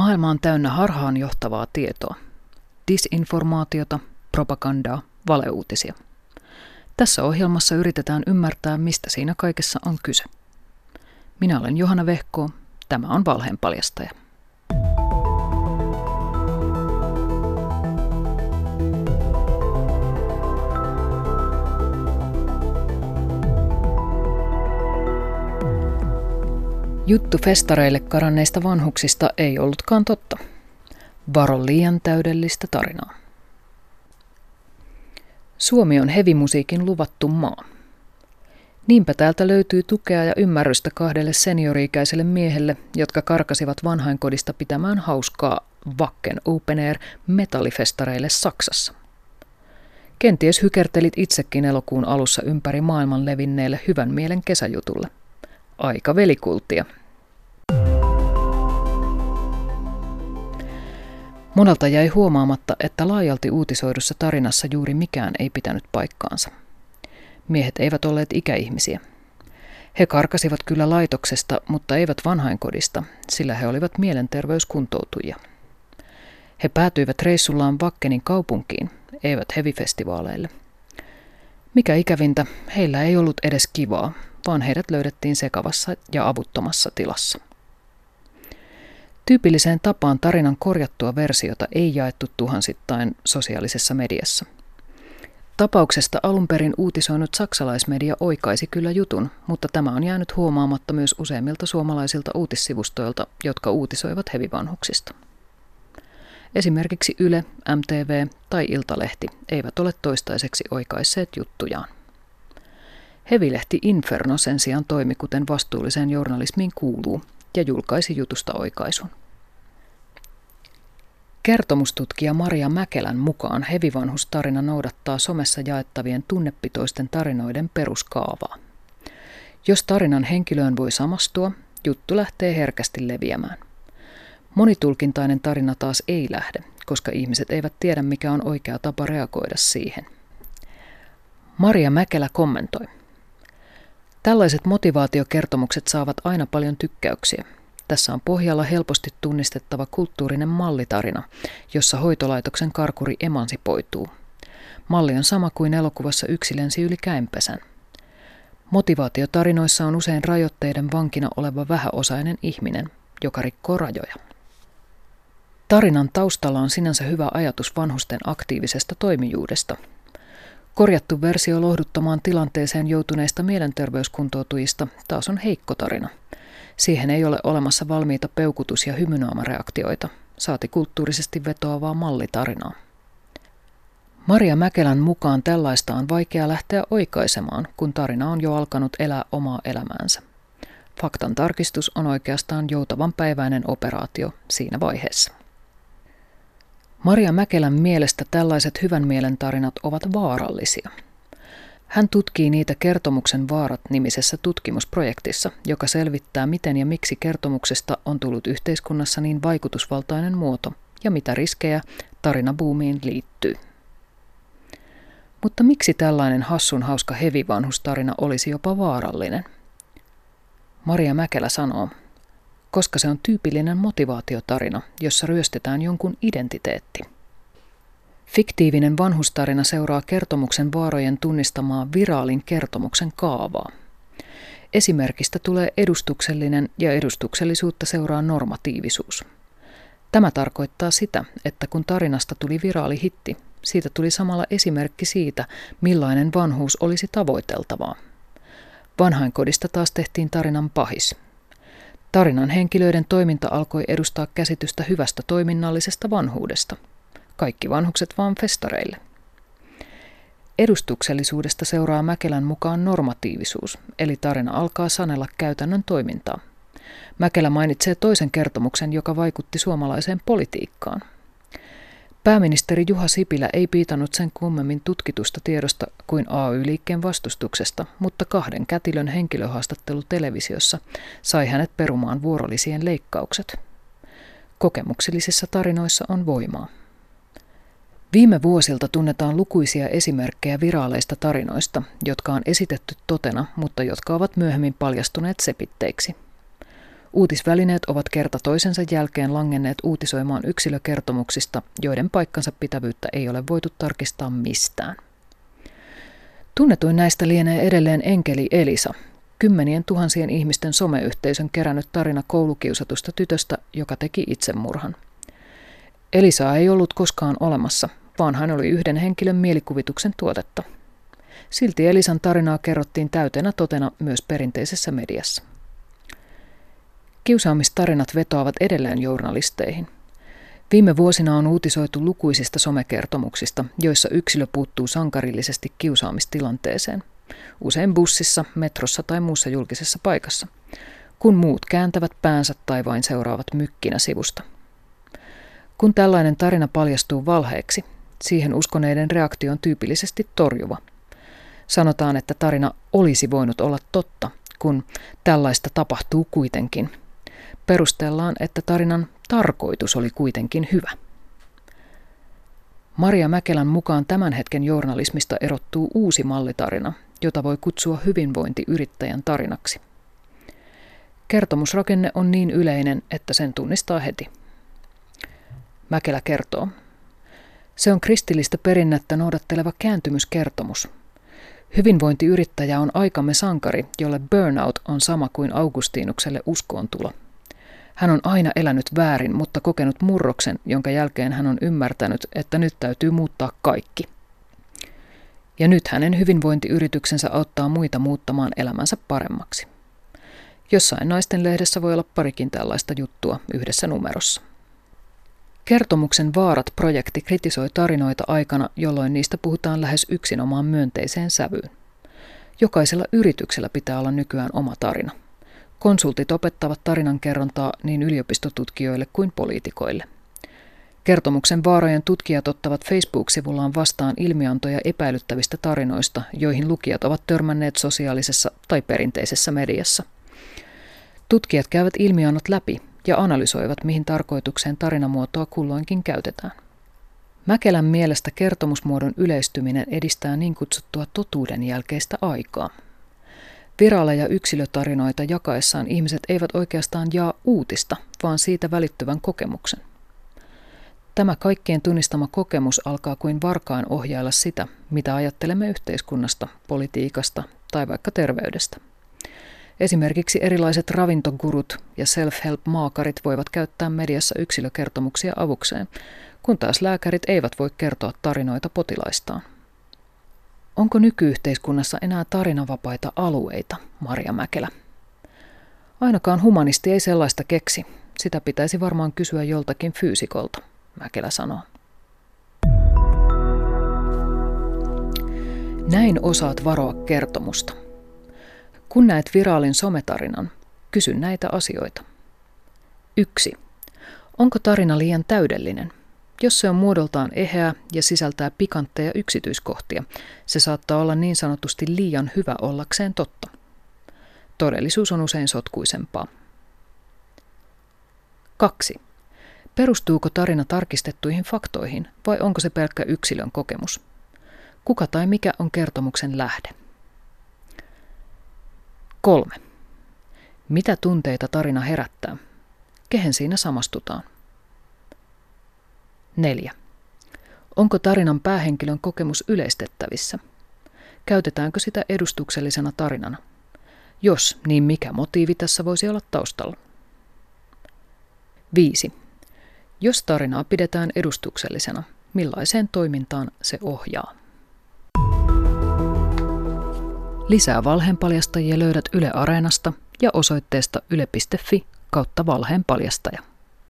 Maailma on täynnä harhaan johtavaa tietoa. Disinformaatiota, propagandaa, valeuutisia. Tässä ohjelmassa yritetään ymmärtää, mistä siinä kaikessa on kyse. Minä olen Johanna Vehko, tämä on Valheen paljastaja. Juttu festareille karanneista vanhuksista ei ollutkaan totta. Varo liian täydellistä tarinaa. Suomi on hevimusiikin luvattu maa. Niinpä täältä löytyy tukea ja ymmärrystä kahdelle seniori-ikäiselle miehelle, jotka karkasivat vanhainkodista pitämään hauskaa Vakken Open Air metallifestareille Saksassa. Kenties hykertelit itsekin elokuun alussa ympäri maailman levinneelle hyvän mielen kesäjutulle. Aika velikulttia. Monelta jäi huomaamatta, että laajalti uutisoidussa tarinassa juuri mikään ei pitänyt paikkaansa. Miehet eivät olleet ikäihmisiä. He karkasivat kyllä laitoksesta, mutta eivät vanhainkodista, sillä he olivat mielenterveyskuntoutujia. He päätyivät reissullaan Vakkenin kaupunkiin, eivät hevifestivaaleille. Mikä ikävintä, heillä ei ollut edes kivaa, vaan heidät löydettiin sekavassa ja avuttomassa tilassa. Tyypilliseen tapaan tarinan korjattua versiota ei jaettu tuhansittain sosiaalisessa mediassa. Tapauksesta alun perin uutisoinut saksalaismedia oikaisi kyllä jutun, mutta tämä on jäänyt huomaamatta myös useimmilta suomalaisilta uutissivustoilta, jotka uutisoivat hevivanhuksista. Esimerkiksi Yle, MTV tai Iltalehti eivät ole toistaiseksi oikaisseet juttujaan. Hevilehti Inferno sen sijaan toimi kuten vastuulliseen journalismiin kuuluu ja julkaisi jutusta oikaisun. Kertomustutkija Maria Mäkelän mukaan hevivanhustarina noudattaa somessa jaettavien tunnepitoisten tarinoiden peruskaavaa. Jos tarinan henkilöön voi samastua, juttu lähtee herkästi leviämään. Monitulkintainen tarina taas ei lähde, koska ihmiset eivät tiedä mikä on oikea tapa reagoida siihen. Maria Mäkelä kommentoi. Tällaiset motivaatiokertomukset saavat aina paljon tykkäyksiä, tässä on pohjalla helposti tunnistettava kulttuurinen mallitarina, jossa hoitolaitoksen karkuri emansipoituu. Malli on sama kuin elokuvassa Yksi lensi yli käempesän. Motivaatiotarinoissa on usein rajoitteiden vankina oleva vähäosainen ihminen, joka rikkoo rajoja. Tarinan taustalla on sinänsä hyvä ajatus vanhusten aktiivisesta toimijuudesta. Korjattu versio lohduttamaan tilanteeseen joutuneista mielenterveyskuntoutujista taas on heikko tarina – Siihen ei ole olemassa valmiita peukutus- ja hymynaamareaktioita, saati kulttuurisesti vetoavaa mallitarinaa. Maria Mäkelän mukaan tällaista on vaikea lähteä oikaisemaan, kun tarina on jo alkanut elää omaa elämäänsä. Faktan tarkistus on oikeastaan joutavan päiväinen operaatio siinä vaiheessa. Maria Mäkelän mielestä tällaiset hyvän mielen tarinat ovat vaarallisia – hän tutkii niitä kertomuksen vaarat nimisessä tutkimusprojektissa, joka selvittää, miten ja miksi kertomuksesta on tullut yhteiskunnassa niin vaikutusvaltainen muoto ja mitä riskejä tarinabuumiin liittyy. Mutta miksi tällainen hassun hauska hevivanhustarina olisi jopa vaarallinen? Maria Mäkelä sanoo, koska se on tyypillinen motivaatiotarina, jossa ryöstetään jonkun identiteetti – Fiktiivinen vanhustarina seuraa kertomuksen vaarojen tunnistamaa viraalin kertomuksen kaavaa. Esimerkistä tulee edustuksellinen ja edustuksellisuutta seuraa normatiivisuus. Tämä tarkoittaa sitä, että kun tarinasta tuli viraali hitti, siitä tuli samalla esimerkki siitä, millainen vanhuus olisi tavoiteltavaa. Vanhainkodista taas tehtiin tarinan pahis. Tarinan henkilöiden toiminta alkoi edustaa käsitystä hyvästä toiminnallisesta vanhuudesta – kaikki vanhukset vaan festareille. Edustuksellisuudesta seuraa Mäkelän mukaan normatiivisuus, eli tarina alkaa sanella käytännön toimintaa. Mäkelä mainitsee toisen kertomuksen, joka vaikutti suomalaiseen politiikkaan. Pääministeri Juha Sipilä ei piitannut sen kummemmin tutkitusta tiedosta kuin AY-liikkeen vastustuksesta, mutta kahden kätilön henkilöhaastattelu televisiossa sai hänet perumaan vuorolisien leikkaukset. Kokemuksellisissa tarinoissa on voimaa. Viime vuosilta tunnetaan lukuisia esimerkkejä viraaleista tarinoista, jotka on esitetty totena, mutta jotka ovat myöhemmin paljastuneet sepitteiksi. Uutisvälineet ovat kerta toisensa jälkeen langenneet uutisoimaan yksilökertomuksista, joiden paikkansa pitävyyttä ei ole voitu tarkistaa mistään. Tunnetuin näistä lienee edelleen enkeli Elisa, kymmenien tuhansien ihmisten someyhteisön kerännyt tarina koulukiusatusta tytöstä, joka teki itsemurhan. Elisa ei ollut koskaan olemassa, vaan hän oli yhden henkilön mielikuvituksen tuotetta. Silti Elisan tarinaa kerrottiin täytenä totena myös perinteisessä mediassa. Kiusaamistarinat vetoavat edelleen journalisteihin. Viime vuosina on uutisoitu lukuisista somekertomuksista, joissa yksilö puuttuu sankarillisesti kiusaamistilanteeseen, usein bussissa, metrossa tai muussa julkisessa paikassa, kun muut kääntävät päänsä tai vain seuraavat mykkinä sivusta. Kun tällainen tarina paljastuu valheeksi, siihen uskoneiden reaktio on tyypillisesti torjuva. Sanotaan, että tarina olisi voinut olla totta, kun tällaista tapahtuu kuitenkin – perustellaan, että tarinan tarkoitus oli kuitenkin hyvä. Maria Mäkelän mukaan tämän hetken journalismista erottuu uusi mallitarina, jota voi kutsua hyvinvointiyrittäjän tarinaksi. Kertomusrakenne on niin yleinen, että sen tunnistaa heti. Mäkelä kertoo. Se on kristillistä perinnettä noudatteleva kääntymyskertomus. Hyvinvointiyrittäjä on aikamme sankari, jolle burnout on sama kuin Augustinukselle uskoontulo. Hän on aina elänyt väärin, mutta kokenut murroksen, jonka jälkeen hän on ymmärtänyt, että nyt täytyy muuttaa kaikki. Ja nyt hänen hyvinvointiyrityksensä auttaa muita muuttamaan elämänsä paremmaksi. Jossain naisten lehdessä voi olla parikin tällaista juttua yhdessä numerossa. Kertomuksen Vaarat-projekti kritisoi tarinoita aikana, jolloin niistä puhutaan lähes yksinomaan myönteiseen sävyyn. Jokaisella yrityksellä pitää olla nykyään oma tarina – Konsultit opettavat tarinankerrontaa niin yliopistotutkijoille kuin poliitikoille. Kertomuksen vaarojen tutkijat ottavat Facebook-sivullaan vastaan ilmiantoja epäilyttävistä tarinoista, joihin lukijat ovat törmänneet sosiaalisessa tai perinteisessä mediassa. Tutkijat käyvät ilmiannot läpi ja analysoivat, mihin tarkoitukseen tarinamuotoa kulloinkin käytetään. Mäkelän mielestä kertomusmuodon yleistyminen edistää niin kutsuttua totuuden jälkeistä aikaa – Viraaleja yksilötarinoita jakaessaan ihmiset eivät oikeastaan jaa uutista, vaan siitä välittyvän kokemuksen. Tämä kaikkien tunnistama kokemus alkaa kuin varkaan ohjailla sitä, mitä ajattelemme yhteiskunnasta, politiikasta tai vaikka terveydestä. Esimerkiksi erilaiset ravintogurut ja self-help-maakarit voivat käyttää mediassa yksilökertomuksia avukseen, kun taas lääkärit eivät voi kertoa tarinoita potilaistaan. Onko nykyyhteiskunnassa enää tarinavapaita alueita, Maria Mäkelä? Ainakaan humanisti ei sellaista keksi. Sitä pitäisi varmaan kysyä joltakin fyysikolta, Mäkelä sanoo. Näin osaat varoa kertomusta. Kun näet viraalin sometarinan, kysy näitä asioita. 1. Onko tarina liian täydellinen? Jos se on muodoltaan eheä ja sisältää pikantteja yksityiskohtia, se saattaa olla niin sanotusti liian hyvä ollakseen totta. Todellisuus on usein sotkuisempaa. 2. Perustuuko tarina tarkistettuihin faktoihin vai onko se pelkkä yksilön kokemus? Kuka tai mikä on kertomuksen lähde? 3. Mitä tunteita tarina herättää? Kehen siinä samastutaan? 4. Onko tarinan päähenkilön kokemus yleistettävissä? Käytetäänkö sitä edustuksellisena tarinana? Jos, niin mikä motiivi tässä voisi olla taustalla? 5. Jos tarinaa pidetään edustuksellisena, millaiseen toimintaan se ohjaa? Lisää valheenpaljastajia löydät Yle Areenasta ja osoitteesta yle.fi kautta valheenpaljastaja.